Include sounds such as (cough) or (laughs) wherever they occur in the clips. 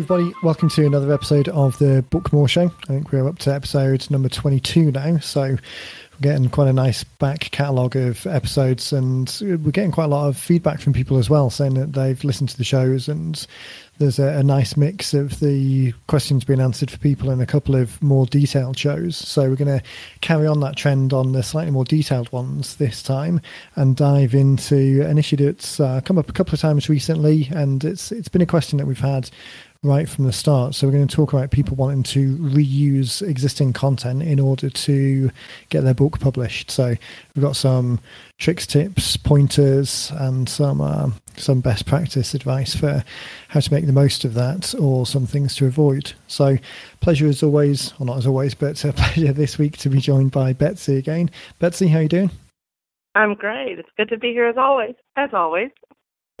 everybody. Welcome to another episode of the Bookmore Show. I think we're up to episode number 22 now. So we're getting quite a nice back catalogue of episodes, and we're getting quite a lot of feedback from people as well, saying that they've listened to the shows and there's a, a, nice mix of the questions being answered for people in a couple of more detailed shows. So we're going to carry on that trend on the slightly more detailed ones this time and dive into an issue that's uh, come up a couple of times recently, and it's it's been a question that we've had right from the start. So we're going to talk about people wanting to reuse existing content in order to get their book published. So we've got some tricks, tips, pointers, and some uh, some best practice advice for how to make the most of that, or some things to avoid. So pleasure as always, or not as always, but a (laughs) pleasure this week to be joined by Betsy again. Betsy, how are you doing? I'm great. It's good to be here as always. As always. (laughs)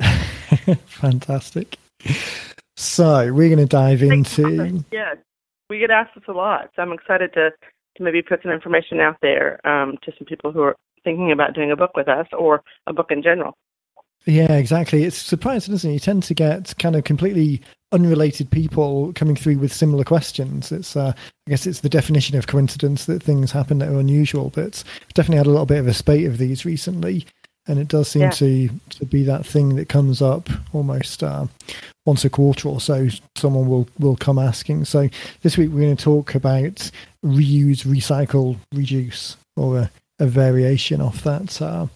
Fantastic. So we're going to dive into. Yes, we get asked this a lot, so I'm excited to to maybe put some information out there um, to some people who are thinking about doing a book with us or a book in general. Yeah, exactly. It's surprising, isn't it? You tend to get kind of completely unrelated people coming through with similar questions. It's, uh, I guess, it's the definition of coincidence that things happen that are unusual. But definitely had a little bit of a spate of these recently, and it does seem yeah. to to be that thing that comes up almost uh, once a quarter or so. Someone will will come asking. So this week we're going to talk about reuse, recycle, reduce, or a, a variation of that uh,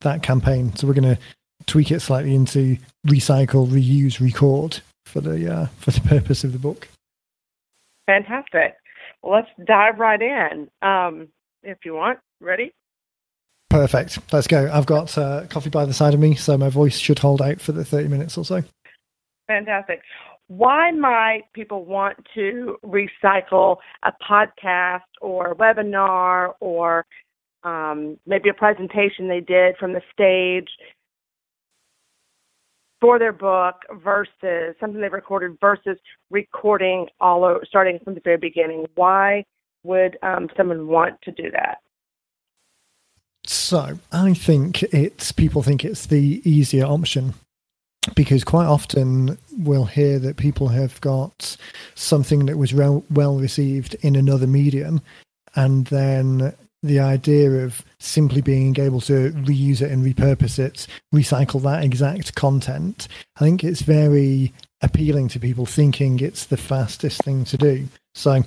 that campaign. So we're going to tweak it slightly into recycle, reuse, record for the uh, for the (laughs) purpose of the book. Fantastic. Well, let's dive right in. Um, if you want, ready? Perfect. Let's go. I've got uh, coffee by the side of me, so my voice should hold out for the 30 minutes or so. Fantastic. Why might people want to recycle a podcast or a webinar or um, maybe a presentation they did from the stage for their book versus something they recorded versus recording all over, starting from the very beginning? Why would um, someone want to do that? So I think it's people think it's the easier option because quite often we'll hear that people have got something that was re- well received in another medium and then the idea of simply being able to reuse it and repurpose it, recycle that exact content, I think it's very appealing to people thinking it's the fastest thing to do. So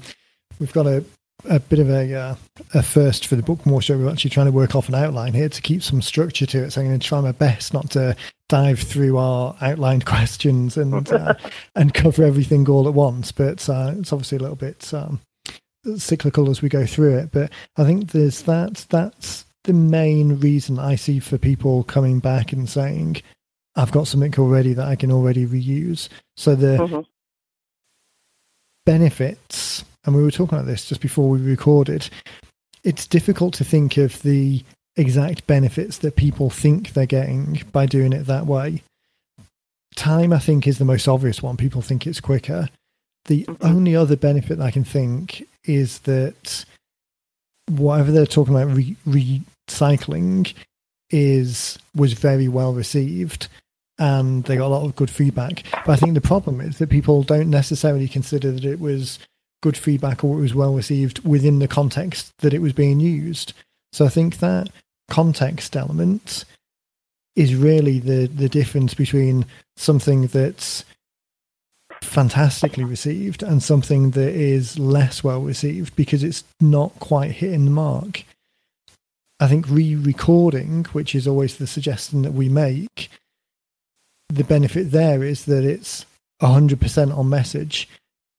we've got a a bit of a uh, a first for the book. More show. We're actually trying to work off an outline here to keep some structure to it. So I'm going to try my best not to dive through our outlined (laughs) questions and uh, (laughs) and cover everything all at once. But uh, it's obviously a little bit um, cyclical as we go through it. But I think there's that. That's the main reason I see for people coming back and saying, "I've got something already that I can already reuse." So the mm-hmm. benefits and we were talking about this just before we recorded, it's difficult to think of the exact benefits that people think they're getting by doing it that way. Time, I think, is the most obvious one. People think it's quicker. The mm-hmm. only other benefit I can think is that whatever they're talking about re- recycling is was very well received and they got a lot of good feedback. But I think the problem is that people don't necessarily consider that it was good feedback or it was well received within the context that it was being used. So I think that context element is really the the difference between something that's fantastically received and something that is less well received because it's not quite hitting the mark. I think re-recording, which is always the suggestion that we make, the benefit there is that it's 100% on message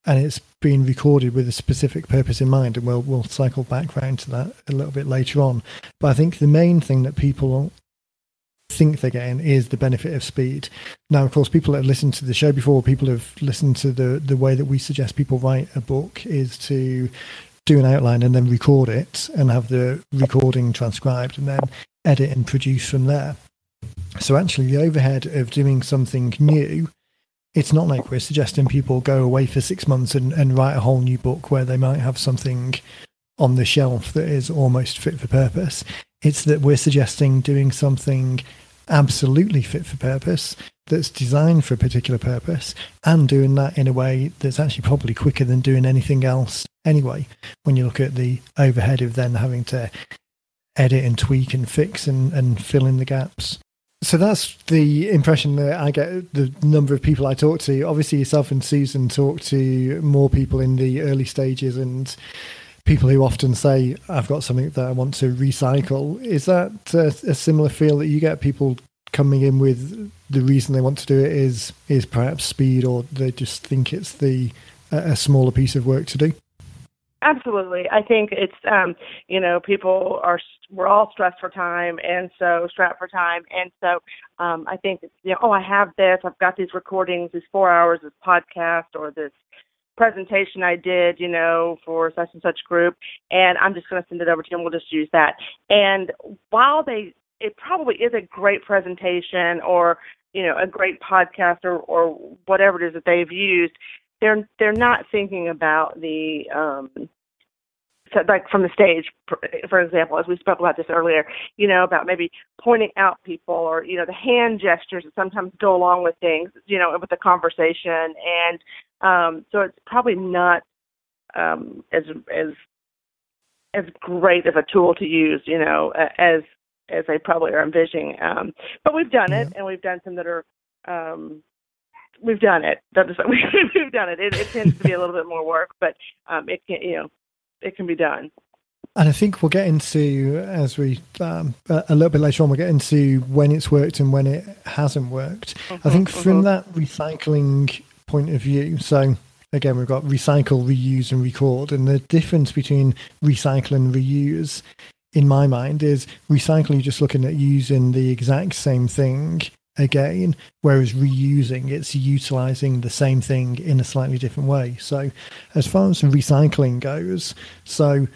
and it's been recorded with a specific purpose in mind, and we'll we'll cycle back round to that a little bit later on. But I think the main thing that people think they're getting is the benefit of speed. Now, of course, people that have listened to the show before, people have listened to the the way that we suggest people write a book is to do an outline and then record it and have the recording transcribed and then edit and produce from there. So actually, the overhead of doing something new it's not like we're suggesting people go away for six months and, and write a whole new book where they might have something on the shelf that is almost fit for purpose. It's that we're suggesting doing something absolutely fit for purpose that's designed for a particular purpose and doing that in a way that's actually probably quicker than doing anything else anyway. When you look at the overhead of then having to edit and tweak and fix and, and fill in the gaps. So that's the impression that I get. The number of people I talk to, obviously yourself and Susan talk to more people in the early stages, and people who often say, "I've got something that I want to recycle." Is that a, a similar feel that you get? People coming in with the reason they want to do it is is perhaps speed, or they just think it's the a smaller piece of work to do. Absolutely, I think it's um, you know people are we're all stressed for time and so strapped for time. And so um, I think you know oh I have this. I've got these recordings these four hours this podcast or this presentation I did you know for such and such group and I'm just going to send it over to and we'll just use that. And while they it probably is a great presentation or you know a great podcast or or whatever it is that they've used they're they're not thinking about the um so like from the stage for example as we spoke about this earlier you know about maybe pointing out people or you know the hand gestures that sometimes go along with things you know with the conversation and um so it's probably not um as as as great of a tool to use you know as as they probably are envisioning um but we've done it and we've done some that are um we've done it. That is, (laughs) we've done it. it. It tends to be a little bit more work, but um, it can, you know, it can be done. And I think we'll get into as we um, a little bit later on. We'll get into when it's worked and when it hasn't worked. Mm-hmm, I think from mm-hmm. that recycling point of view, so again, we've got recycle, reuse, and record, and the difference between recycle and reuse, in my mind, is recycle. You're just looking at using the exact same thing again, whereas reusing, it's utilizing the same thing in a slightly different way. So, as far as recycling goes, so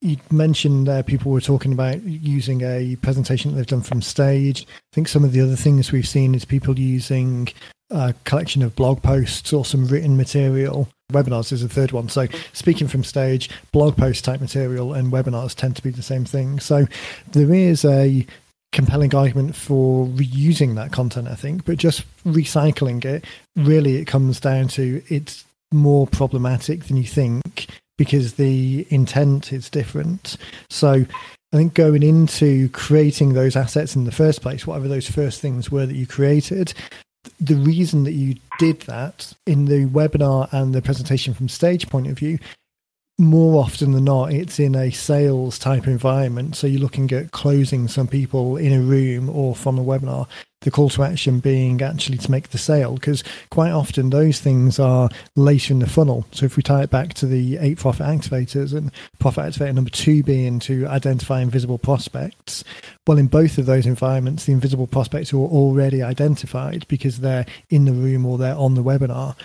you mentioned there people were talking about using a presentation that they've done from stage. I think some of the other things we've seen is people using a collection of blog posts or some written material. Webinars is the third one. So, speaking from stage, blog post type material and webinars tend to be the same thing. So, there is a compelling argument for reusing that content, I think, but just recycling it, really, it comes down to it's more problematic than you think because the intent is different. So I think going into creating those assets in the first place, whatever those first things were that you created, the reason that you did that in the webinar and the presentation from stage point of view more often than not, it's in a sales type environment. So you're looking at closing some people in a room or from a webinar. The call to action being actually to make the sale, because quite often those things are later in the funnel. So if we tie it back to the eight profit activators and profit activator number two being to identify invisible prospects, well, in both of those environments, the invisible prospects are already identified because they're in the room or they're on the webinar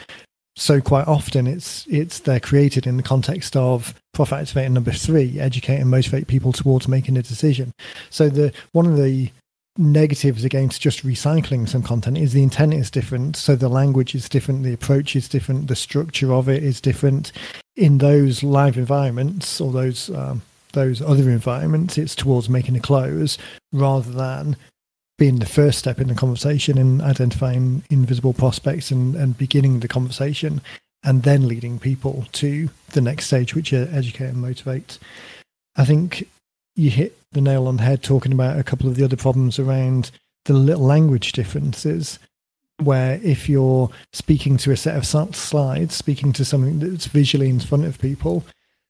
so quite often it's it's they're created in the context of profit activator number three educate and motivate people towards making a decision. So the one of the negatives against just recycling some content is the intent is different. So the language is different the approach is different the structure of it is different. In those live environments or those um, those other environments it's towards making a close rather than being the first step in the conversation and identifying invisible prospects and, and beginning the conversation and then leading people to the next stage, which are educate and motivate. I think you hit the nail on the head talking about a couple of the other problems around the little language differences. Where if you're speaking to a set of slides, speaking to something that's visually in front of people,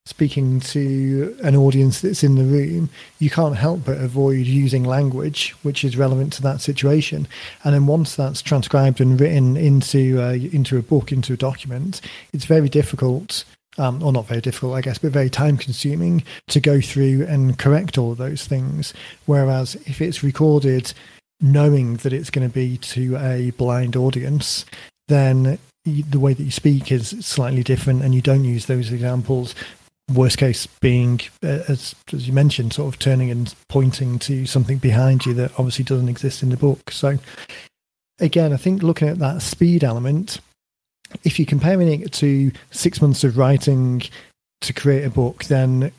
speaking to an audience that's in the room, you can't help but avoid using language which is relevant to that situation. And then once that's transcribed and written into a, into a book, into a document, it's very difficult. Um, or not very difficult, I guess, but very time consuming to go through and correct all those things. Whereas if it's recorded knowing that it's going to be to a blind audience, then the way that you speak is slightly different and you don't use those examples worst case being uh, as as you mentioned sort of turning and pointing to something behind you that obviously doesn't exist in the book. So again i think looking at that speed element if you're comparing it to six months of writing to create a book then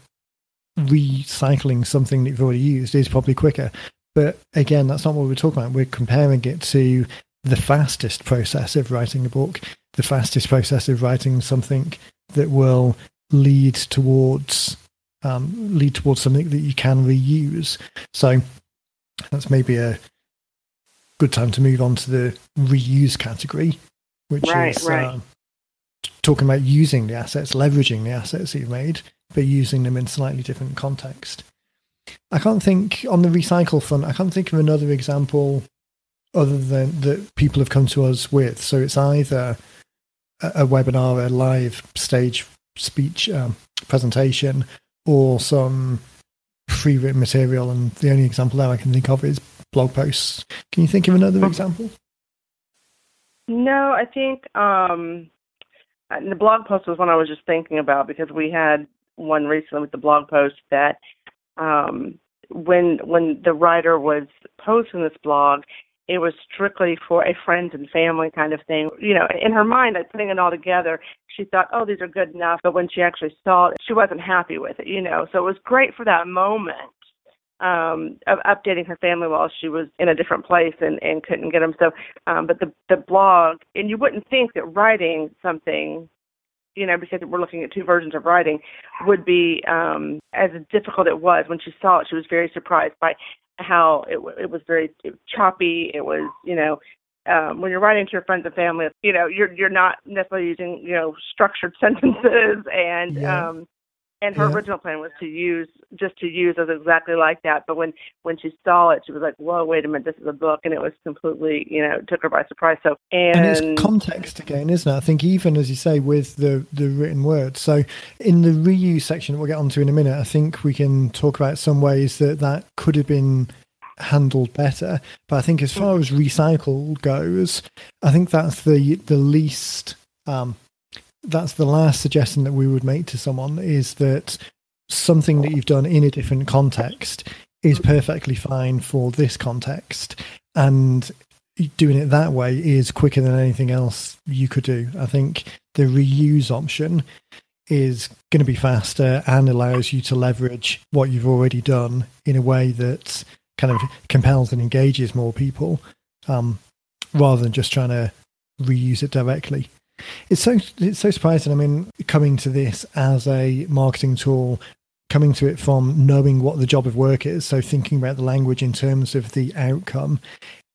recycling something that you've already used is probably quicker. But again that's not what we're talking about. We're comparing it to the fastest process of writing a book, the fastest process of writing something that will lead towards um, lead towards something that you can reuse. So that's maybe a good time to move on to the reuse category, which right, is right. Uh, talking about using the assets, leveraging the assets that you've made, but using them in slightly different context. I can't think on the recycle front. I can't think of another example other than that people have come to us with. So it's either a, a webinar, a live stage speech um, presentation, or some pre-written material. And the only example that I can think of is blog posts. Can you think of another example? No, I think um, the blog post was one I was just thinking about because we had one recently with the blog post that um, when when the writer was posting this blog, it was strictly for a friends and family kind of thing. You know, in her mind, like putting it all together, she thought, oh, these are good enough. But when she actually saw it, she wasn't happy with it, you know. So it was great for that moment um, of updating her family while she was in a different place and, and couldn't get them. So, um, but the, the blog, and you wouldn't think that writing something you know, because we're looking at two versions of writing, would be um, as difficult it was. When she saw it, she was very surprised by how it, it was very choppy. It was, you know, um, when you're writing to your friends and family, you know, you're you're not necessarily using, you know, structured (laughs) sentences and Yeah. um, and her Yeah. original plan was to use just to use as exactly like that. But when when she saw it, she was like, "Whoa, wait a minute, this is a book," and it was completely, you know, took her by surprise. So and, and it's context again, isn't it? I think even as you say with the the written word. So in the reuse section that we'll get onto in a minute, I think we can talk about some ways that that could have been handled better. But I think as far as recycle goes, I think that's the the least. Um, that's the last suggestion that we would make to someone is that something that you've done in a different context is perfectly fine for this context and doing it that way is quicker than anything else you could do. I think the reuse option is going to be faster and allows you to leverage what you've already done in a way that kind of compels and engages more people um, rather than just trying to reuse it directly. It's so it's so surprising. I mean, coming to this as a marketing tool, coming to it from knowing what the job of work is, so thinking about the language in terms of the outcome,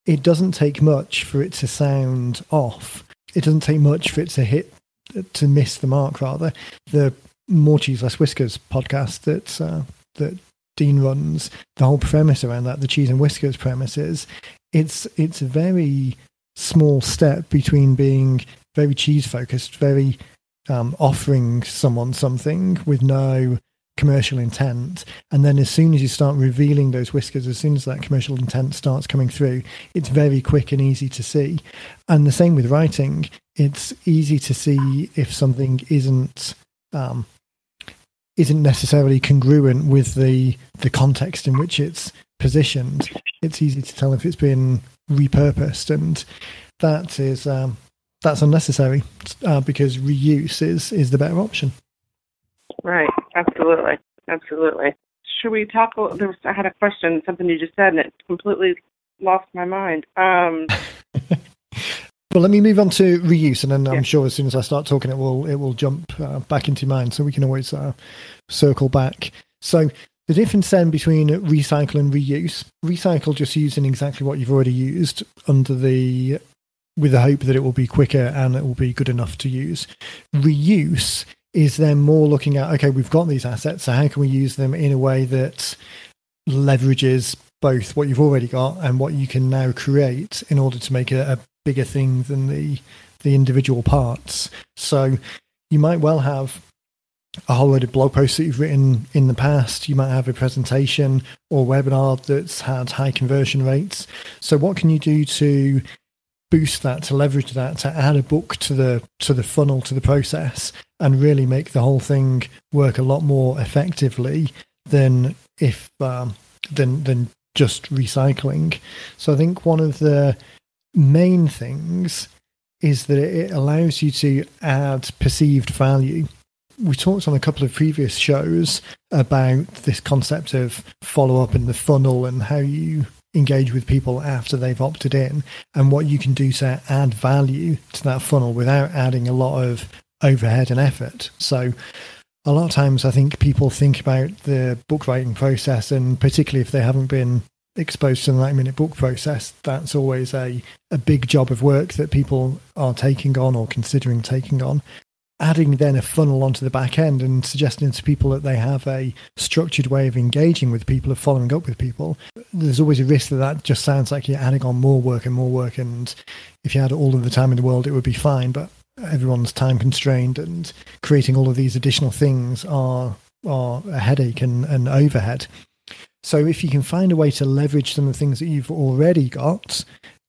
it doesn't take much for it to sound off. It doesn't take much for it to hit to miss the mark. Rather, the more cheese less whiskers podcast that uh, that Dean runs, the whole premise around that, the cheese and whiskers premise is, it's it's a very small step between being very cheese focused, very um, offering someone something with no commercial intent. And then as soon as you start revealing those whiskers, as soon as that commercial intent starts coming through, it's very quick and easy to see. And the same with writing. It's easy to see if something isn't um, isn't necessarily congruent with the the context in which it's positioned. It's easy to tell if it's been repurposed, and that is um, that's unnecessary uh, because reuse is is the better option. Right. Absolutely. Absolutely. Should we talk? There was, I had a question, something you just said, and it completely lost my mind. Um, (laughs) Well, let me move on to reuse, and then Yeah. I'm sure as soon as I start talking, it will it will jump uh, back into mind, so we can always uh, circle back. So the difference then between recycle and reuse: recycle just using exactly what you've already used under the with the hope that it will be quicker and it will be good enough to use. Reuse is then more looking at okay, we've got these assets, so how can we use them in a way that leverages both what you've already got and what you can now create in order to make a, a bigger thing than the the individual parts. So you might well have a whole load of blog posts that you've written in the past. You might have a presentation or webinar that's had high conversion rates. So what can you do to boost that, to leverage that, to add a book to the to the funnel, to the process, and really make the whole thing work a lot more effectively than if um, than than just recycling. So I think one of the main things is that it allows you to add perceived value. We talked on a couple of previous shows about this concept of follow up in the funnel and how you engage with people after they've opted in and what you can do to add value to that funnel without adding a lot of overhead and effort. So a lot of times I think people think about the book writing process and particularly if they haven't been exposed to the 90 minute book process, that's always a, a big job of work that people are taking on or considering taking on adding then a funnel onto the back end and suggesting to people that they have a structured way of engaging with people, of following up with people, there's always a risk that that just sounds like you're adding on more work and more work. And if you had all of the time in the world, it would be fine. But everyone's time constrained and creating all of these additional things are, are a headache and an overhead. So if you can find a way to leverage some of the things that you've already got,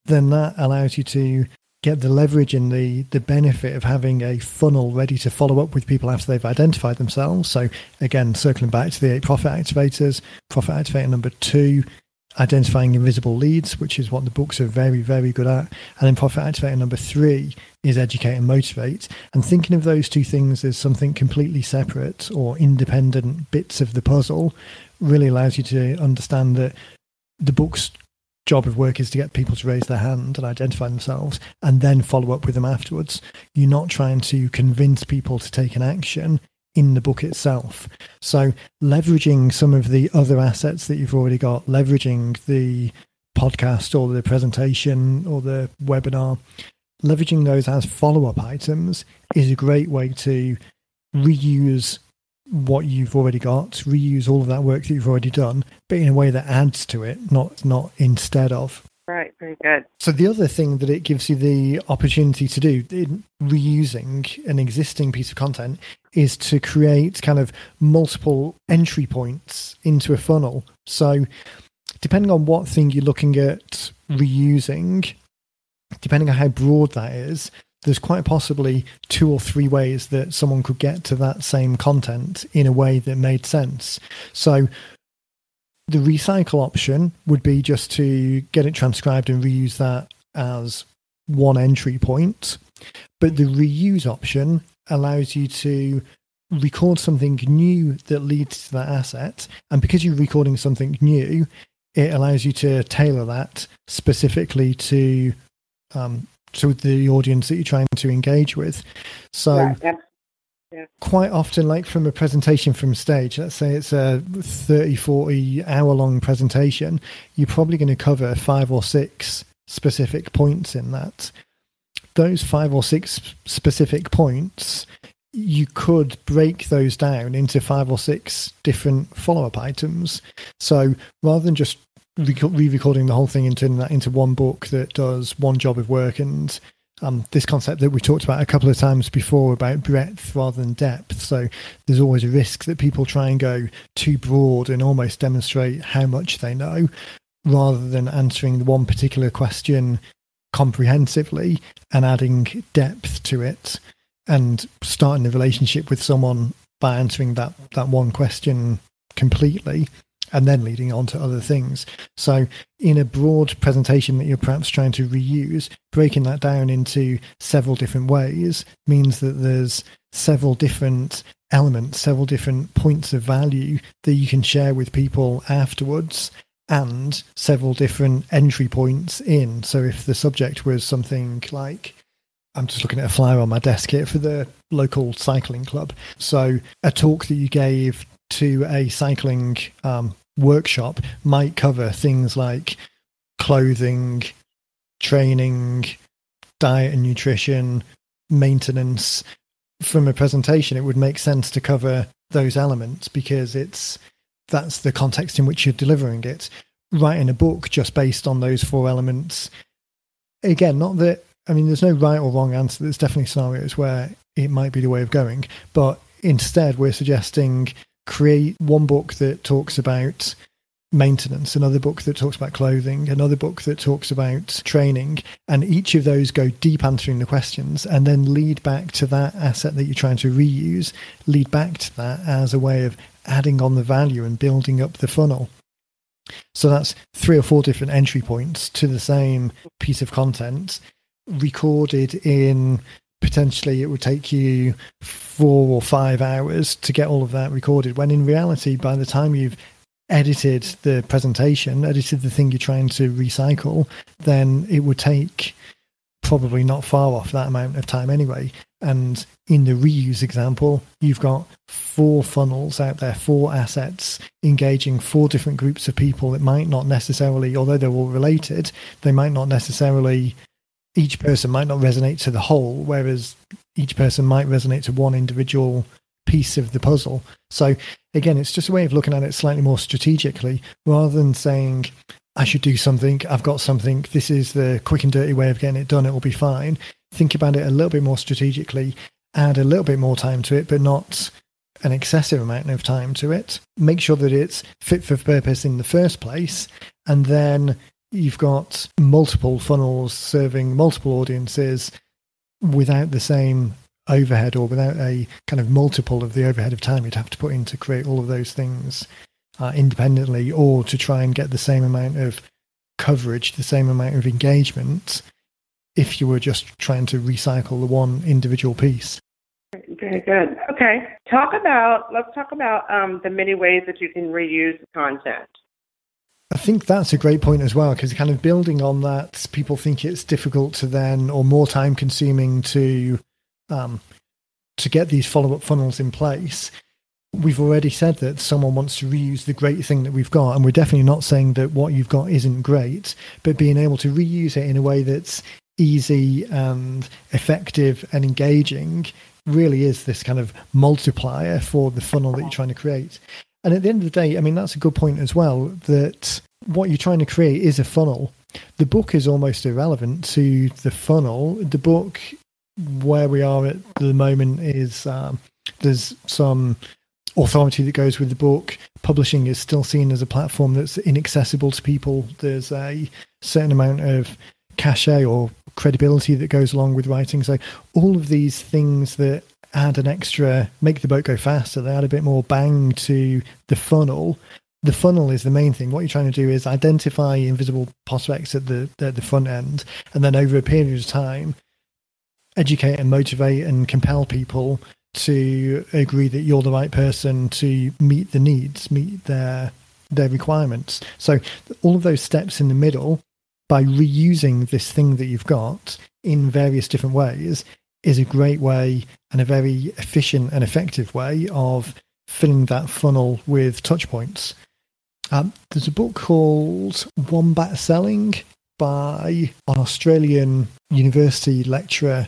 then that allows you to get the leverage and the the benefit of having a funnel ready to follow up with people after they've identified themselves. So again, circling back to the eight profit activators, profit activator number two, identifying invisible leads, which is what the books are very, very good at. And then profit activator number three is educate and motivate. And thinking of those two things as something completely separate or independent bits of the puzzle really allows you to understand that the books job of work is to get people to raise their hand and identify themselves and then follow up with them afterwards. You're not trying to convince people to take an action in the book itself. So, leveraging some of the other assets that you've already got, leveraging the podcast or the presentation or the webinar, leveraging those as follow up items is a great way to reuse what you've already got, reuse all of that work that you've already done, but in a way that adds to it, not not instead of. Right, very good. So the other thing that it gives you the opportunity to do in reusing an existing piece of content is to create kind of multiple entry points into a funnel. So depending on what thing you're looking at reusing, depending on how broad that is, there's quite possibly two or three ways that someone could get to that same content in a way that made sense. So the recycle option would be just to get it transcribed and reuse that as one entry point. But the reuse option allows you to record something new that leads to that asset. And because you're recording something new, it allows you to tailor that specifically to um, to the audience that you're trying to engage with. So right. yeah. quite often, like from a presentation from stage, let's say it's a 30, 40 hour long presentation, you're probably going to cover five or six specific points in that. Those five or six specific points, you could break those down into five or six different follow up items. So rather than just re-recording the whole thing and turning that into one book that does one job of work and um, this concept that we talked about a couple of times before about breadth rather than depth. So there's always a risk that people try and go too broad and almost demonstrate how much they know rather than answering the one particular question comprehensively and adding depth to it and starting a relationship with someone by answering that, that one question completely and then leading on to other things. So, in a broad presentation that you're perhaps trying to reuse, breaking that down into several different ways means that there's several different elements, several different points of value that you can share with people afterwards. And several different entry points in. So, if the subject was something like I'm just looking at a flyer on my desk here for the local cycling club. So, a talk that you gave to a cycling um, workshop might cover things like clothing, training, diet and nutrition, maintenance. From a presentation, it would make sense to cover those elements because it's that's the context in which you're delivering it. Writing a book just based on those four elements. Again, not that I mean, there's no right or wrong answer. There's definitely scenarios where it might be the way of going, but instead, we're suggesting create one book that talks about maintenance, another book that talks about clothing, another book that talks about training, and each of those go deep answering the questions and then lead back to that asset that you're trying to reuse, lead back to that as a way of adding on the value and building up the funnel. So that's three or four different entry points to the same piece of content recorded in potentially it would take you four or five hours to get all of that recorded when in reality by the time you've edited the presentation, edited the thing you're trying to recycle, then it would take probably not far off that amount of time anyway. And in the reuse example, you've got four funnels out there, four assets engaging four different groups of people that might not necessarily, although they're all related, they might not necessarily, each person might not resonate to the whole, whereas each person might resonate to one individual piece of the puzzle. So again, it's just a way of looking at it slightly more strategically rather than saying, I should do something. I've got something. This is the quick and dirty way of getting it done. It will be fine. Think about it a little bit more strategically, add a little bit more time to it, but not an excessive amount of time to it. Make sure that it's fit for purpose in the first place. And then you've got multiple funnels serving multiple audiences without the same overhead or without a kind of multiple of the overhead of time you'd have to put in to create all of those things uh, independently or to try and get the same amount of coverage, the same amount of engagement if you were just trying to recycle the one individual piece. Very good. Okay. Talk about, let's talk about um, the many ways that you can reuse content. I think that's a great point as well, because kind of building on that, people think it's difficult to then, or more time consuming to, um, to get these follow up funnels in place we've already said that someone wants to reuse the great thing that we've got, and we're definitely not saying that what you've got isn't great, but being able to reuse it in a way that's easy and effective and engaging really is this kind of multiplier for the funnel that you're trying to create. And at the end of the day, I mean, that's a good point as well that what you're trying to create is a funnel. The book is almost irrelevant to the funnel. The book, where we are at the moment, is um, there's some authority that goes with the book. Publishing is still seen as a platform that's inaccessible to people. There's a certain amount of cachet or credibility that goes along with writing. So all of these things that add an extra, make the boat go faster, they add a bit more bang to the funnel. The funnel is the main thing. What you're trying to do is identify invisible prospects at the at the front end, and then over a period of time, educate and motivate and compel people to agree that you're the right person to meet the needs, meet their their requirements. So all of those steps in the middle, by reusing this thing that you've got in various different ways, is a great way and a very efficient and effective way of filling that funnel with touch points. Um, there's a book called Wombat Selling by an Australian university lecturer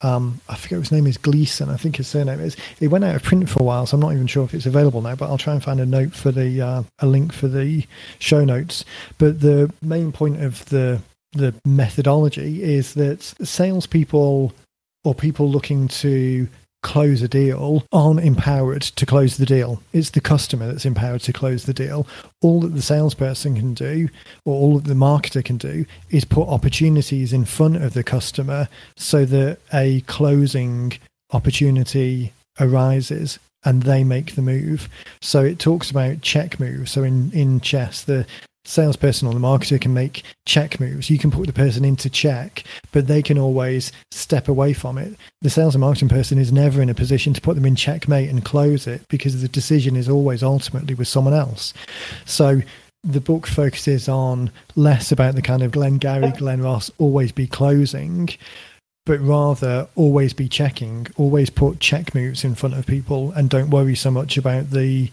um, I forget his name is Gleason. I think his surname is. It went out of print for a while, so I'm not even sure if it's available now. But I'll try and find a note for the uh, a link for the show notes. But the main point of the the methodology is that salespeople or people looking to close a deal aren't empowered to close the deal. It's the customer that's empowered to close the deal. All that the salesperson can do, or all that the marketer can do, is put opportunities in front of the customer so that a closing opportunity arises and they make the move. So it talks about check moves. So in, in chess, the salesperson or the marketer can make check moves. You can put the person into check, but they can always step away from it. The sales and marketing person is never in a position to put them in checkmate and close it because the decision is always ultimately with someone else. So the book focuses on less about the kind of Glengarry, Glen Ross, always be closing, but rather always be checking, always put check moves in front of people and don't worry so much about the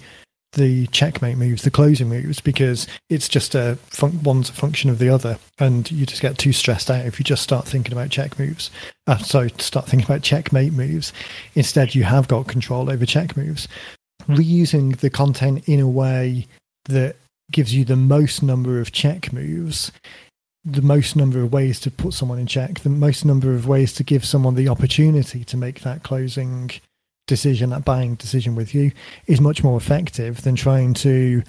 the checkmate moves, the closing moves, because it's just a fun- one's a function of the other, and you just get too stressed out if you just start thinking about check moves. Uh, so start thinking about checkmate moves. Instead, you have got control over check moves. Reusing the content in a way that gives you the most number of check moves the most number of ways to put someone in check, the most number of ways to give someone the opportunity to make that closing decision, that buying decision with you, is much more effective than trying to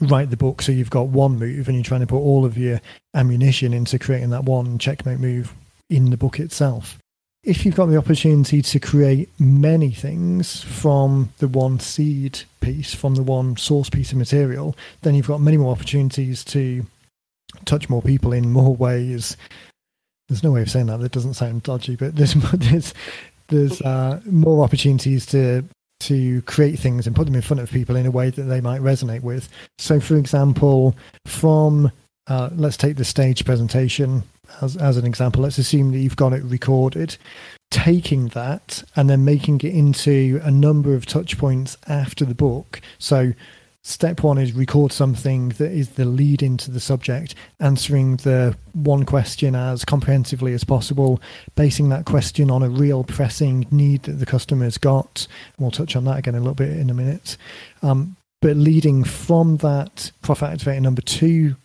write the book so you've got one move and you're trying to put all of your ammunition into creating that one checkmate move in the book itself. If you've got the opportunity to create many things from the one seed piece, from the one source piece of material, then you've got many more opportunities to touch more people in more ways. There's no way of saying that. That doesn't sound dodgy, but there's (laughs) there's there's uh, more opportunities to to create things and put them in front of people in a way that they might resonate with. So, for example, from uh, let's take the stage presentation as, as an example. Let's assume that you've got it recorded. Taking that and then making it into a number of touch points after the book. So, step one is record something that is the lead into the subject, answering the one question as comprehensively as possible, basing that question on a real pressing need that the customer's got. We'll touch on that again a little bit in a minute. Um, but leading from that profit activator number two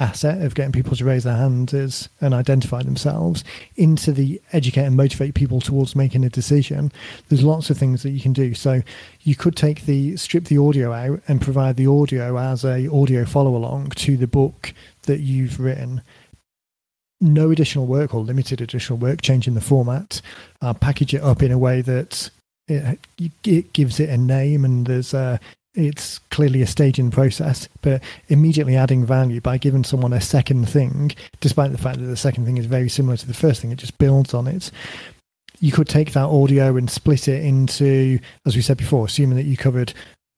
asset of getting people to raise their hands and identify themselves into the educate and motivate people towards making a decision. There's lots of things that you can do. So you could take the strip the audio out and provide the audio as a audio follow along to the book that you've written. No additional work or limited additional work changing the format. Uh, package it up in a way that it, it gives it a name and there's a it's clearly a staging process, but immediately adding value by giving someone a second thing, despite the fact that the second thing is very similar to the first thing, it just builds on it. You could take that audio and split it into, as we said before, assuming that you covered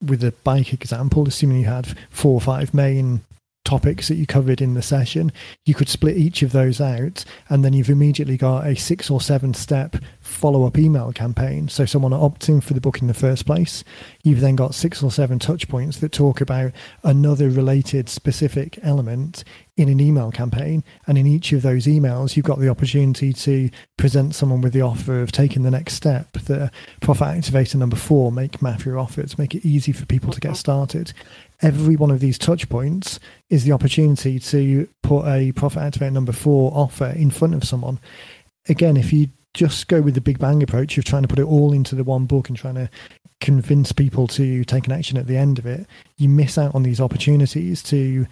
with the bike example, assuming you had four or five main topics that you covered in the session, you could split each of those out, and then you've immediately got a six or seven step follow up email campaign. So, someone opting for the book in the first place, you've then got six or seven touch points that talk about another related specific element in an email campaign. And in each of those emails, you've got the opportunity to present someone with the offer of taking the next step. The profit activator number four, make mafia offers, make it easy for people to get mm-hmm. started every one of these touch points is the opportunity to put a profit activate number four offer in front of someone. Again, if you just go with the big bang approach of trying to put it all into the one book and trying to convince people to take an action at the end of it, you miss out on these opportunities to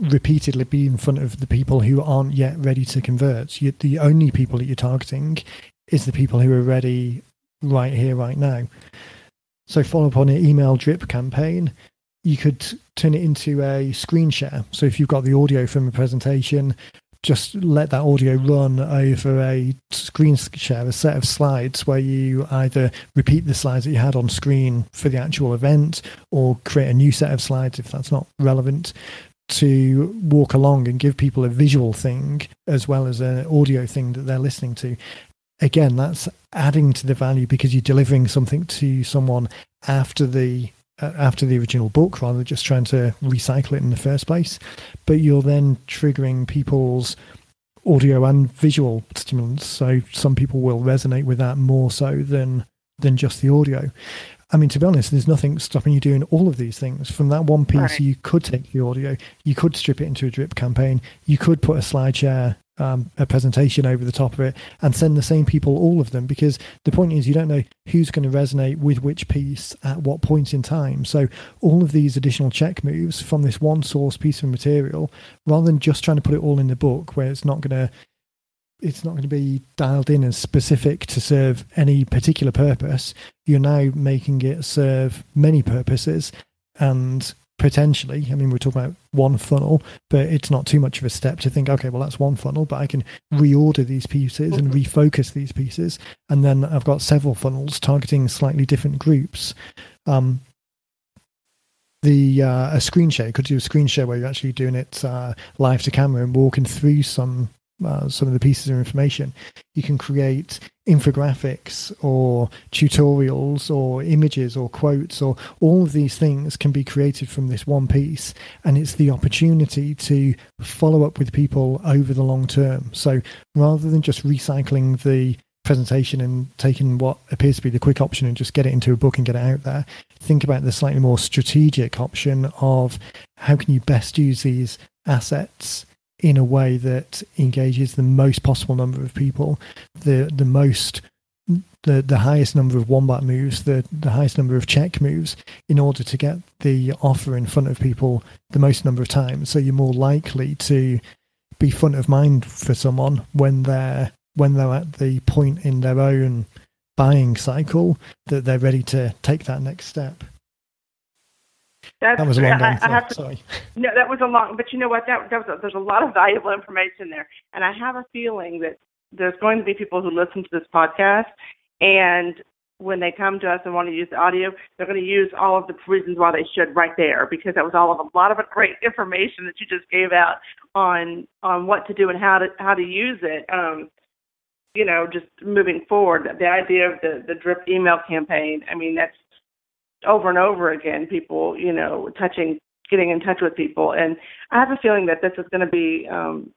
repeatedly be in front of the people who aren't yet ready to convert. You, the only people that you're targeting is the people who are ready right here, right now. So follow up on an email drip campaign you could turn it into a screen share. So if you've got the audio from a presentation, just let that audio run over a screen share, a set of slides where you either repeat the slides that you had on screen for the actual event or create a new set of slides if that's not relevant to walk along and give people a visual thing as well as an audio thing that they're listening to. Again, that's adding to the value because you're delivering something to someone after the after the original book rather than just trying to recycle it in the first place. But you're then triggering people's audio and visual stimulants. So some people will resonate with that more so than than just the audio. I mean, to be honest, there's nothing stopping you doing all of these things. From that one piece, right. you could take the audio, you could strip it into a drip campaign, you could put a slide share um, a presentation over the top of it and send the same people all of them because the point is you don't know who's going to resonate with which piece at what point in time. So all of these additional check moves from this one source piece of material, rather than just trying to put it all in the book where it's not going to it's not going to be dialed in as specific to serve any particular purpose. You're now making it serve many purposes and potentially. I mean, we're talking about one funnel, but it's not too much of a step to think, okay, well, that's one funnel, but I can reorder these pieces and mm-hmm. refocus these pieces. And then I've got several funnels targeting slightly different groups. Um, the uh, a screen share You could do a screen share where you're actually doing it uh, live to camera and walking through some uh, some of the pieces of information. You can create infographics or tutorials or images or quotes or all of these things can be created from this one piece. And it's the opportunity to follow up with people over the long term. So rather than just recycling the presentation and taking what appears to be the quick option and just get it into a book and get it out there, think about the slightly more strategic option of how can you best use these assets in a way that engages the most possible number of people, the the most the the highest number of wombat moves, the the highest number of check moves, in order to get the offer in front of people the most number of times. So you're more likely to be front of mind for someone when they're when they're at the point in their own buying cycle that they're ready to take that next step. That's, that was a long I, I have to, Sorry. No, that was a long. But you know what? That, that was a, there's a lot of valuable information there, and I have a feeling that there's going to be people who listen to this podcast and when they come to us and want to use the audio, they're going to use all of the reasons why they should right there because that was all of a lot of great (laughs) information that you just gave out on on what to do and how to how to use it. Um, you know, just moving forward, the idea of the the drip email campaign. I mean, that's over and over again. People, you know, touching, getting in touch with people, and I have a feeling that this is going to be. Um,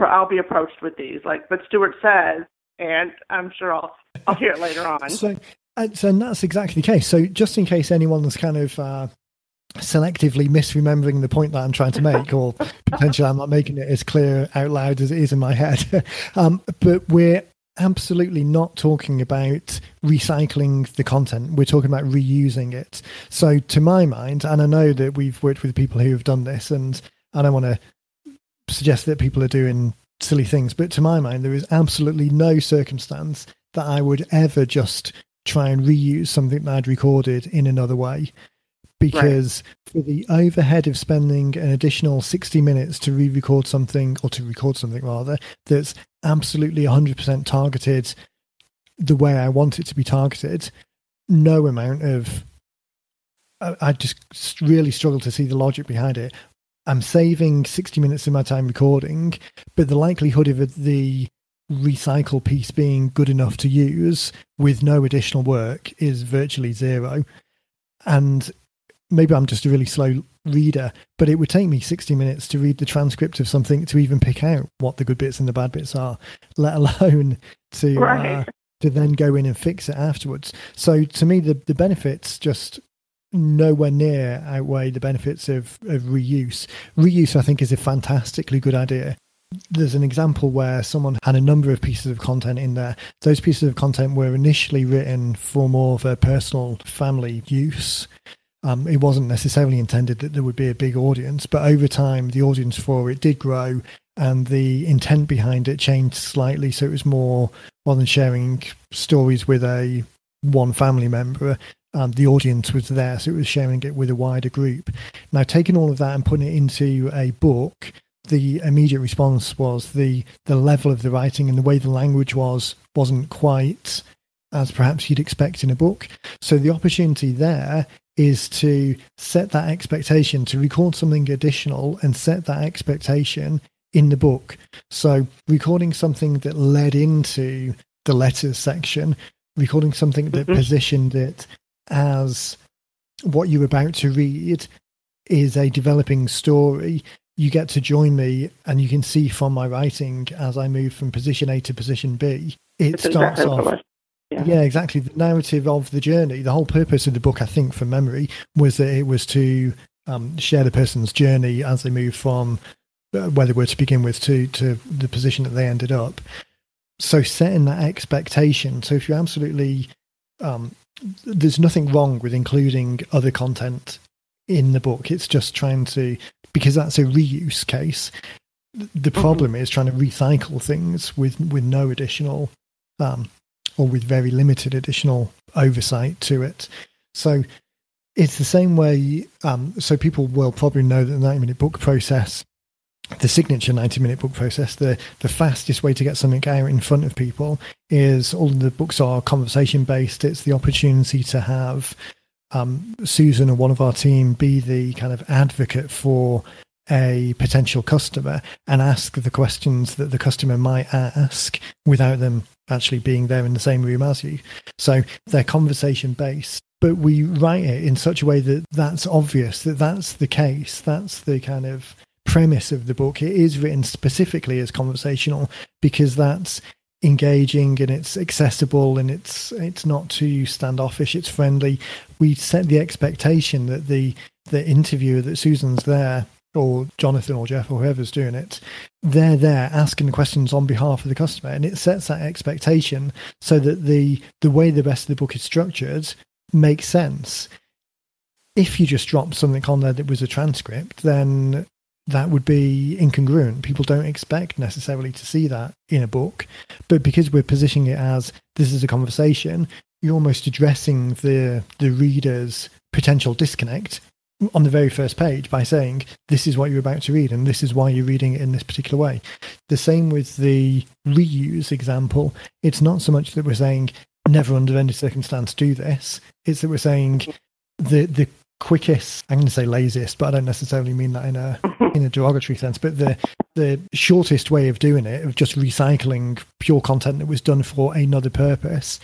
I'll be approached with these, like, but Stuart says, and I'm sure I'll I'll hear it later (laughs) on. So, and, so that's exactly the case. So, just in case anyone's kind of uh, selectively misremembering the point that I'm trying to make, or (laughs) potentially I'm not making it as clear out loud as it is in my head, (laughs) um, but we're absolutely not talking about recycling the content. We're talking about reusing it. So, to my mind, and I know that we've worked with people who have done this, and I don't want to suggest that people are doing silly things, but to my mind, there is absolutely no circumstance that I would ever just try and reuse something that I'd recorded in another way. Because right. for the overhead of spending an additional 60 minutes to re record something, or to record something rather, that's absolutely 100% targeted the way I want it to be targeted, no amount of. I just really struggle to see the logic behind it. I'm saving 60 minutes of my time recording, but the likelihood of the recycle piece being good enough to use with no additional work is virtually zero. And maybe I'm just a really slow reader, but it would take me 60 minutes to read the transcript of something to even pick out what the good bits and the bad bits are, let alone (laughs) to right. uh, to then go in and fix it afterwards. So to me, the the benefits just nowhere near outweigh the benefits of, of reuse. Reuse, I think, is a fantastically good idea. There's an example where someone had a number of pieces of content in there. Those pieces of content were initially written for more of a personal family use. Um, it wasn't necessarily intended that there would be a big audience, but over time, the audience for it did grow and the intent behind it changed slightly. So it was more, rather than sharing stories with a one family member, um, the audience was there, so it was sharing it with a wider group. Now, taking all of that and putting it into a book, the immediate response was the the level of the writing and the way the language was wasn't quite as perhaps you'd expect in a book. So the opportunity there is to set that expectation to record something additional and set that expectation in the book. So recording something that led into the letters section, recording something that mm-hmm. positioned it as what you're about to read is a developing story, you get to join me and you can see from my writing as I move from position A to position B, it starts off. Yeah. yeah. exactly. The narrative of the journey, the whole purpose of the book, I think, from memory, was that it was to um, share the person's journey as they move from uh, where they were to begin with to, to the position that they ended up. So setting that expectation. So if you're absolutely um, there's nothing wrong with including other content in the book. It's just trying to because that's a reuse case. The mm-hmm. problem mm-hmm. is trying to recycle things with with no additional um, or with very limited additional oversight to it. So it's the same way. Um, so people will probably know that the 90 minute book process the signature 90 minute book process, the, the fastest way to get something out in front of people is all the books are conversation based. It's the opportunity to have um, Susan or one of our team be the kind of advocate for a potential customer and ask the questions that the customer might ask without them actually being there in the same room as you. So they're conversation based. But we write it in such a way that that's obvious that that's the case. That's the kind of premise of the book. It is written specifically as conversational because that's engaging and it's accessible and it's it's not too standoffish. It's friendly. We set the expectation that the the interviewer that Susan's there or Jonathan or Jeff or whoever's doing it, they're there asking the questions on behalf of the customer, and it sets that expectation so that the the way the rest of the book is structured makes sense. If you just drop something on there that was a transcript, then that would be incongruent. People don't expect necessarily to see that in a book, but because we're positioning it as this is a conversation, you're almost addressing the the reader's potential disconnect on the very first page by saying this is what you're about to read and this is why you're reading it in this particular way. The same with the reuse example. It's not so much that we're saying never under any circumstance do this. It's that we're saying the the quickest i'm going to say laziest but i don't necessarily mean that in a in a derogatory sense but the the shortest way of doing it of just recycling pure content that was done for another purpose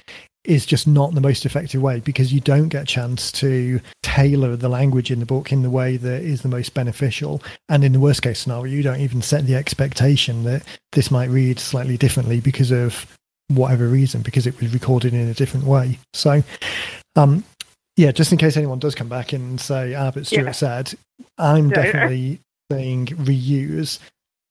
is just not the most effective way because you don't get a chance to tailor the language in the book in the way that is the most beneficial and in the worst case scenario you don't even set the expectation that this might read slightly differently because of whatever reason because it was recorded in a different way so um, yeah, just in case anyone does come back and say, ah, but Stuart yeah. said, I'm yeah, definitely yeah. saying reuse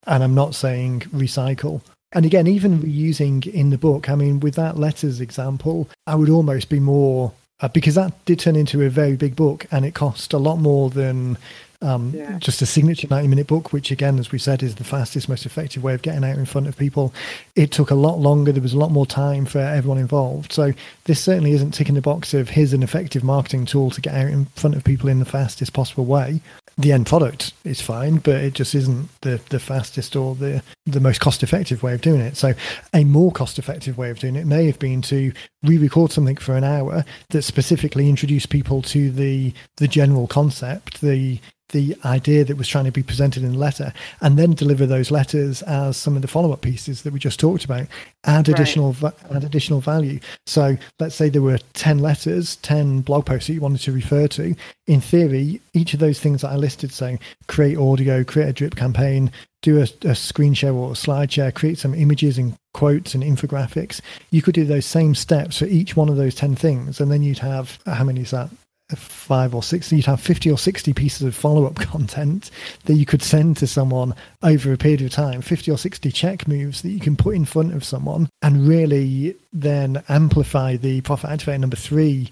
and I'm not saying recycle. And again, even reusing in the book, I mean, with that letters example, I would almost be more, uh, because that did turn into a very big book and it cost a lot more than um, yeah. Just a signature 90 minute book, which again, as we said, is the fastest, most effective way of getting out in front of people. It took a lot longer. There was a lot more time for everyone involved. So this certainly isn't ticking the box of here's an effective marketing tool to get out in front of people in the fastest possible way. The end product is fine, but it just isn't the, the fastest or the, the most cost effective way of doing it. So a more cost effective way of doing it may have been to re-record something for an hour that specifically introduced people to the the general concept, the the idea that was trying to be presented in the letter and then deliver those letters as some of the follow-up pieces that we just talked about add additional right. add additional value. So let's say there were 10 letters 10 blog posts that you wanted to refer to. In theory each of those things that i listed saying create audio create a drip campaign do a, a screen share or a slide share create some images and quotes and infographics you could do those same steps for each one of those 10 things. And then you'd have how many is that five or six, you'd have 50 or 60 pieces of follow up (laughs) content that you could send to someone over a period of time, 50 or 60 check moves that you can put in front of someone and really then amplify the profit activator number three.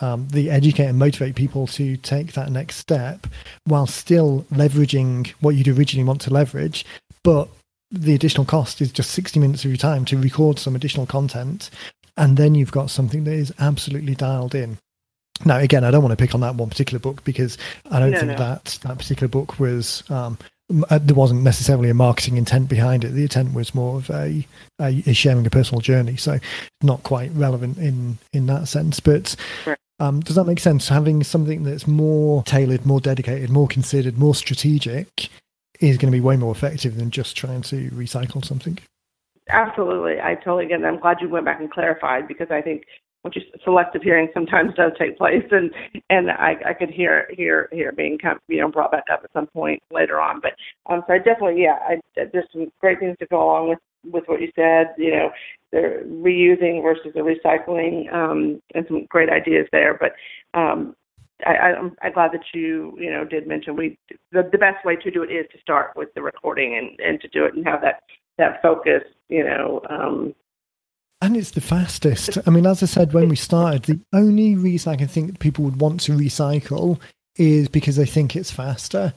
Um, the educate and motivate people to take that next step while still leveraging what you'd originally want to leverage, but the additional cost is just 60 minutes of your time to record some additional content and then you've got something that is absolutely dialed in now, again, I don't want to pick on that one particular book because I don't no, think no. that that particular book was um, uh, there wasn't necessarily a marketing intent behind it. The intent was more of a, a, a sharing a personal journey, so not quite relevant in in that sense. But um, does that make sense? Having something that's more tailored, more dedicated, more considered, more strategic is going to be way more effective than just trying to recycle something. Absolutely, I totally get it. I'm glad you went back and clarified because I think which is selective hearing sometimes does take place and and I, I could hear hear hear being kind of, you know brought back up at some point later on. But um so I definitely yeah I there's some great things to go along with with what you said you know the reusing versus the recycling um and some great ideas there. But um I, I'm, I'm glad that you, you know, did mention we the, the best way to do it is to start with the recording and, and to do it and have that that focus, you know, um, and it's the fastest. I mean, as I said when we started, the only reason I can think people would want to recycle is because they think it's faster.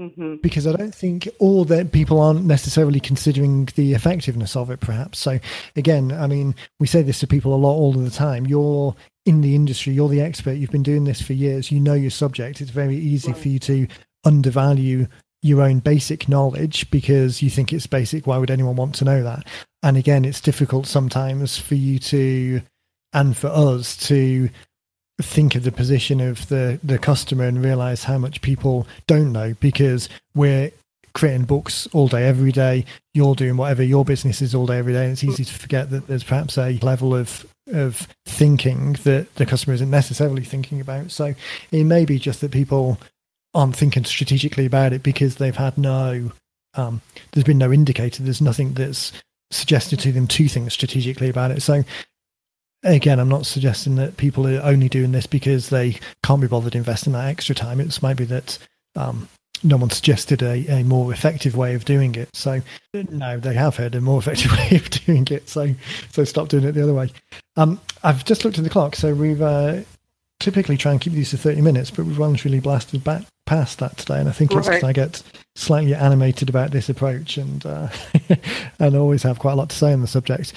Mm-hmm. Because I don't think all that people aren't necessarily considering the effectiveness of it, perhaps. So, again, I mean, we say this to people a lot all of the time. You're in the industry, you're the expert, you've been doing this for years, you know your subject. It's very easy right. for you to undervalue your own basic knowledge because you think it's basic. Why would anyone want to know that? And again, it's difficult sometimes for you to, and for us to think of the position of the, the customer and realize how much people don't know because we're creating books all day, every day. You're doing whatever your business is all day, every day. And it's easy to forget that there's perhaps a level of of thinking that the customer isn't necessarily thinking about. So it may be just that people aren't thinking strategically about it because they've had no um, there's been no indicator. There's nothing that's suggested to them to think strategically about it. So again i'm not suggesting that people are only doing this because they can't be bothered investing that extra time. It might be that um, no one suggested a, a more effective way of doing it. So no they have heard a more (laughs) effective way of doing it. So so stop doing it the other way. Um, i've just looked at the clock. So we've uh, typically try and keep these to 30 minutes, but we've once really blasted back past that today. And I think it's because I get slightly animated about this approach and, uh, (laughs) and always have quite a lot to say on the subject.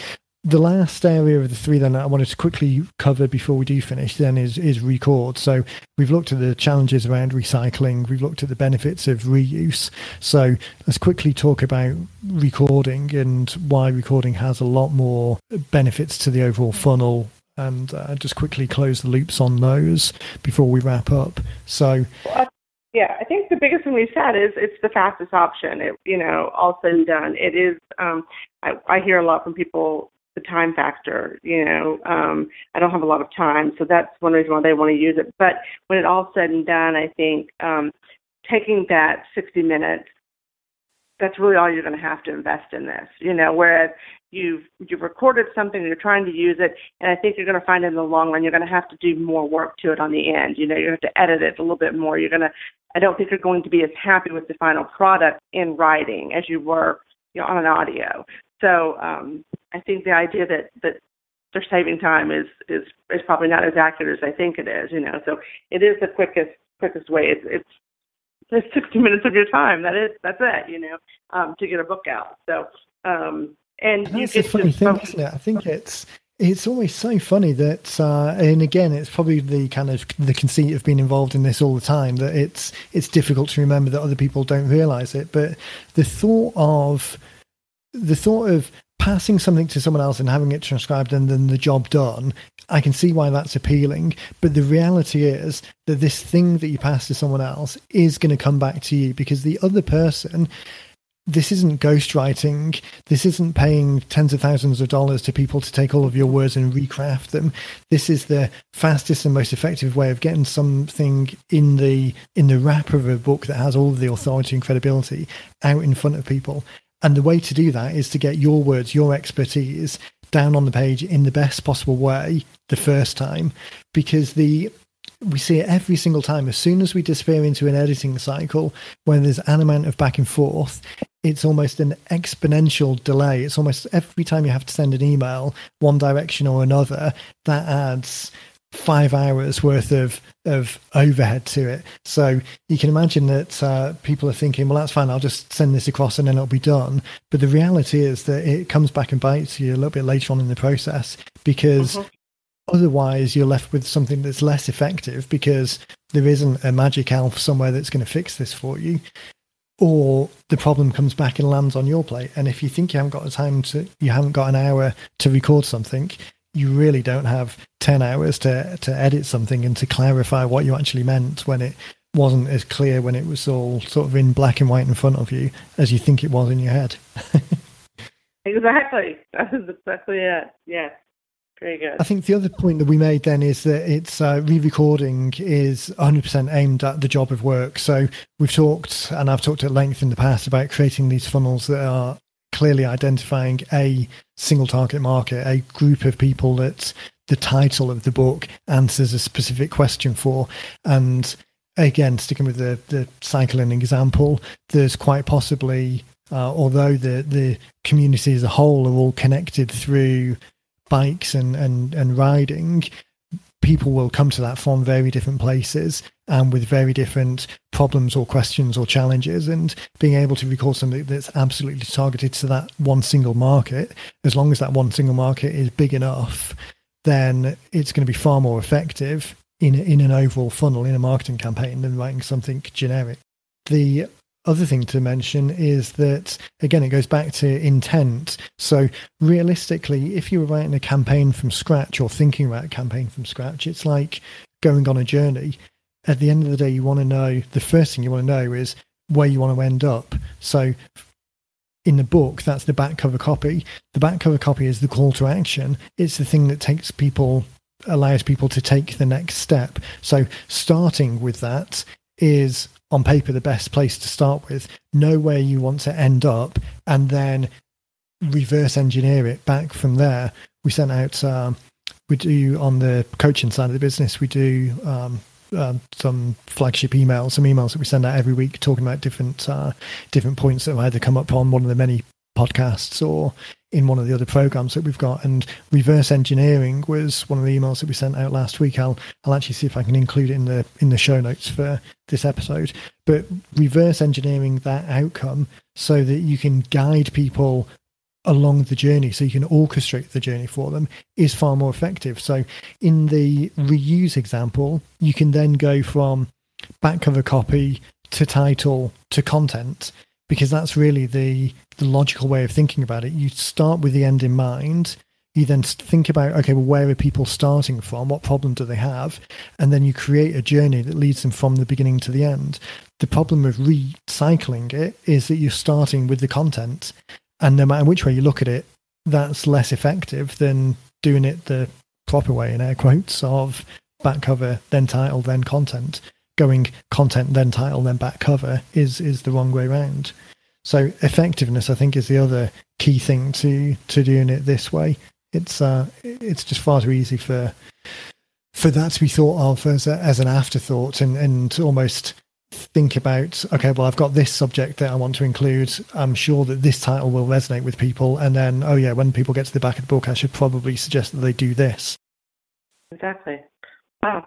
the last area of the three then I wanted to quickly cover before we do finish then is is record. So we've looked at the challenges around recycling, we've looked at the benefits of reuse. So let's quickly talk about recording and why recording has a lot more benefits to the overall funnel and uh, just quickly close the loops on those before we wrap up. So yeah, I think the biggest thing we've said is it's the fastest option. It, you know, all said and done, it is. Um, I, I hear a lot from people the time factor. You know, um, I don't have a lot of time, so that's one reason why they want to use it. But when it all said and done, I think um, taking that 60 minutes, that's really all you're going to have to invest in this. You know, whereas you've you've recorded something, you're trying to use it, and I think you're going to find in the long run you're going to have to do more work to it on the end. You know, you have to edit it a little bit more. You're going to I don't think you're going to be as happy with the final product in writing as you were you know, on an audio. So um, I think the idea that that they're saving time is is is probably not as accurate as I think it is. You know, so it is the quickest quickest way. It's it's it's 60 minutes of your time. That is that's it. You know, um, to get a book out. So um, and, and that's the funny thing, focus. isn't it? I think it's it's always so funny that, uh, and again, it's probably the kind of the conceit of being involved in this all the time that it's it's difficult to remember that other people don't realize it. But the thought of the thought of passing something to someone else and having it transcribed and then the job done, I can see why that's appealing. But the reality is that this thing that you pass to someone else is going to come back to you because the other person this isn't ghostwriting. This isn't paying tens of thousands of dollars to people to take all of your words and recraft them. This is the fastest and most effective way of getting something in the in the wrapper of a book that has all of the authority and credibility out in front of people. And the way to do that is to get your words, your expertise down on the page in the best possible way the first time because the we see it every single time. As soon as we disappear into an editing cycle where there's an amount of back and forth, it's almost an exponential delay. It's almost every time you have to send an email, one direction or another, that adds five hours worth of of overhead to it. So you can imagine that uh, people are thinking, well, that's fine. I'll just send this across and then it'll be done. But the reality is that it comes back and bites you a little bit later on in the process because uh-huh. Otherwise, you're left with something that's less effective because there isn't a magic elf somewhere that's going to fix this for you. Or the problem comes back and lands on your plate. And if you think you haven't got the time to, you haven't got an hour to record something, you really don't have 10 hours to, to edit something and to clarify what you actually meant when it wasn't as clear when it was all sort of in black and white in front of you as you think it was in your head. (laughs) exactly. (laughs) That's exactly it. Yes. Very good. I think the other point that we made then is that it's uh, re-recording is 100% aimed at the job of work. So we've talked, and I've talked at length in the past about creating these funnels that are clearly identifying a single target market, a group of people that the title of the book answers a specific question for, and again, sticking with the the cycling example, there's quite possibly, uh, although the the community as a whole are all connected through bikes and, and, and riding, people will come to that from very different places and with very different problems or questions or challenges. And being able to record something that's absolutely targeted to that one single market as long as that one single market is big enough then it's going to be far more effective in in an overall funnel in a marketing campaign than writing something generic. The other thing to mention is that again it goes back to intent. So realistically if you were writing a campaign from scratch or thinking about a campaign from scratch it's like going on a journey. At the end of the day you want to know the first thing you want to know is where you want to end up. So in the book that's the back cover copy. The back cover copy is the call to action. It's the thing that takes people allows people to take the next step. So starting with that is on paper the best place to start with, know where you want to end up, and then reverse engineer it back from there. We sent out, um, we do on the coaching side of the business, we do um, um, some flagship emails, some emails that we send out every week talking about different uh, different points that have either come up on one of the many podcasts or in one of the other programs that we've got. And reverse engineering was one of the emails that we sent out last week. I'll I'll actually see if I can include it in the in the show notes for this episode. But reverse engineering that outcome so that you can guide people along the journey so you can orchestrate the journey for them is far more effective. So in the reuse example, you can then go from back cover copy to title to content because that's really the the logical way of thinking about it. You start with the end in mind. You then think about, okay, well, where are people starting from? What problem do they have? And then you create a journey that leads them from the beginning to the end. The problem with recycling it is that you're starting with the content and no matter which way you look at it, that's less effective than doing it the proper way, in air quotes, of back cover, then title, then content. Going content, then title, then back cover is is the wrong way around. So effectiveness, I think, is the other key thing to to doing it this way. It's uh, it's just far too easy for for that to be thought of as a, as an afterthought and and almost think about okay well i've got this subject that i want to include. I'm sure that this title will resonate with people. And then oh yeah when people get to the back of the book i should probably suggest that they do this. Exactly. Wow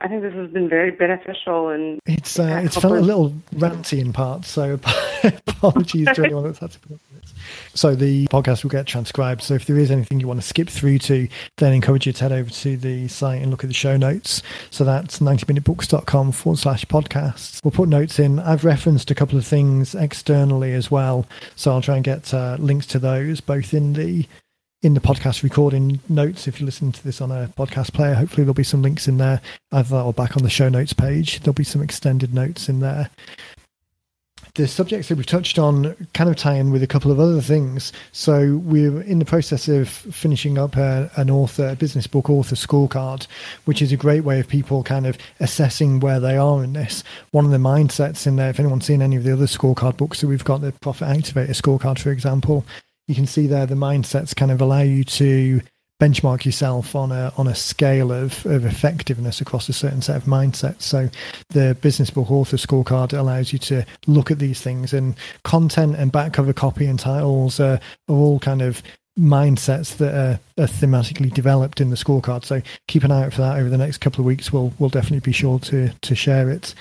I think this has been very beneficial and it's uh, it's felt a little ranty in parts, so (laughs) apologies to anyone that's had to put up with it. So the podcast will get transcribed. So if there is anything you want to skip through to, then I encourage you to head over to the site and look at the show notes. So that's 90minutebooks.com forward slash podcasts. We'll put notes in. I've referenced a couple of things externally as well. So I'll try and get uh, links to those both in the in the podcast recording notes. If you listen to this on a podcast player, hopefully there'll be some links in there, either or back on the show notes page. There'll be some extended notes in there. The subjects that we've touched on kind of tie in with a couple of other things. So we're in the process of finishing up a, an author, a business book author scorecard, which is a great way of people kind of assessing where they are in this. One of the mindsets in there, if anyone's seen any of the other scorecard books that we've got, the Profit Activator scorecard, for example, you can see there the mindsets kind of allow you to benchmark yourself on a on a scale of, of effectiveness across a certain set of mindsets. So the business book author scorecard allows you to look at these things and content and back cover copy and titles are, are all kind of mindsets that are, are, thematically developed in the scorecard. So keep an eye out for that over the next couple of weeks. We'll we'll definitely be sure to to share it.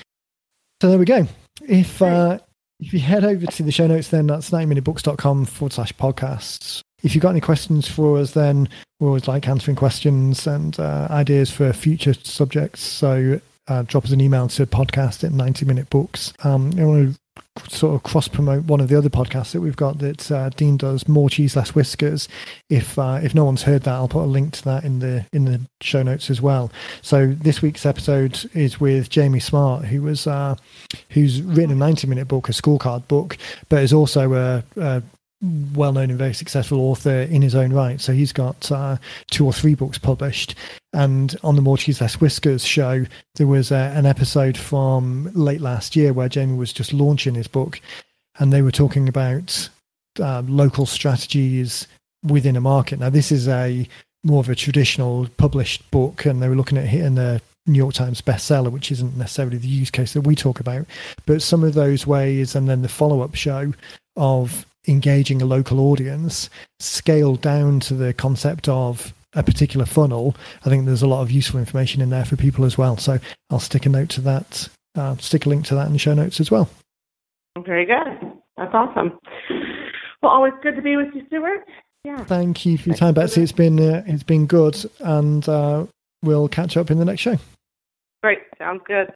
So there we go. If uh, if you head over to the show notes, then that's 90minutebooks.com forward slash podcasts. If you've got any questions for us, then we always like answering questions and uh, ideas for future subjects. So uh, drop us an email to podcast at 90 minute books. Um, I want to sort of cross promote one of the other podcasts that we've got that uh, Dean does more cheese less whiskers. If uh, if no one's heard that I'll put a link to that in the in the show notes as well. So this week's episode is with Jamie Smart who was uh, who's written a 90 minute book a scorecard book but is also a, a well known and very successful author in his own right. So he's got uh, two or three books published. And on the Cheese Less Whiskers show, there was uh, an episode from late last year where Jamie was just launching his book and they were talking about uh, local strategies within a market. Now, this is a more of a traditional published book, and they were looking at hitting the New York Times bestseller, which isn't necessarily the use case that we talk about, but some of those ways, and then the follow up show of engaging a local audience scaled down to the concept of a particular funnel, I think there's a lot of useful information in there for people as well. So I'll stick a note to that, uh, stick a link to that in the show notes as well. Very good. That's awesome. Well, always good to be with you, Stuart. Yeah. Thank you for your time, Betsy. It's been uh, it's been good, and uh, we'll catch up in the next show. Great. Sounds good.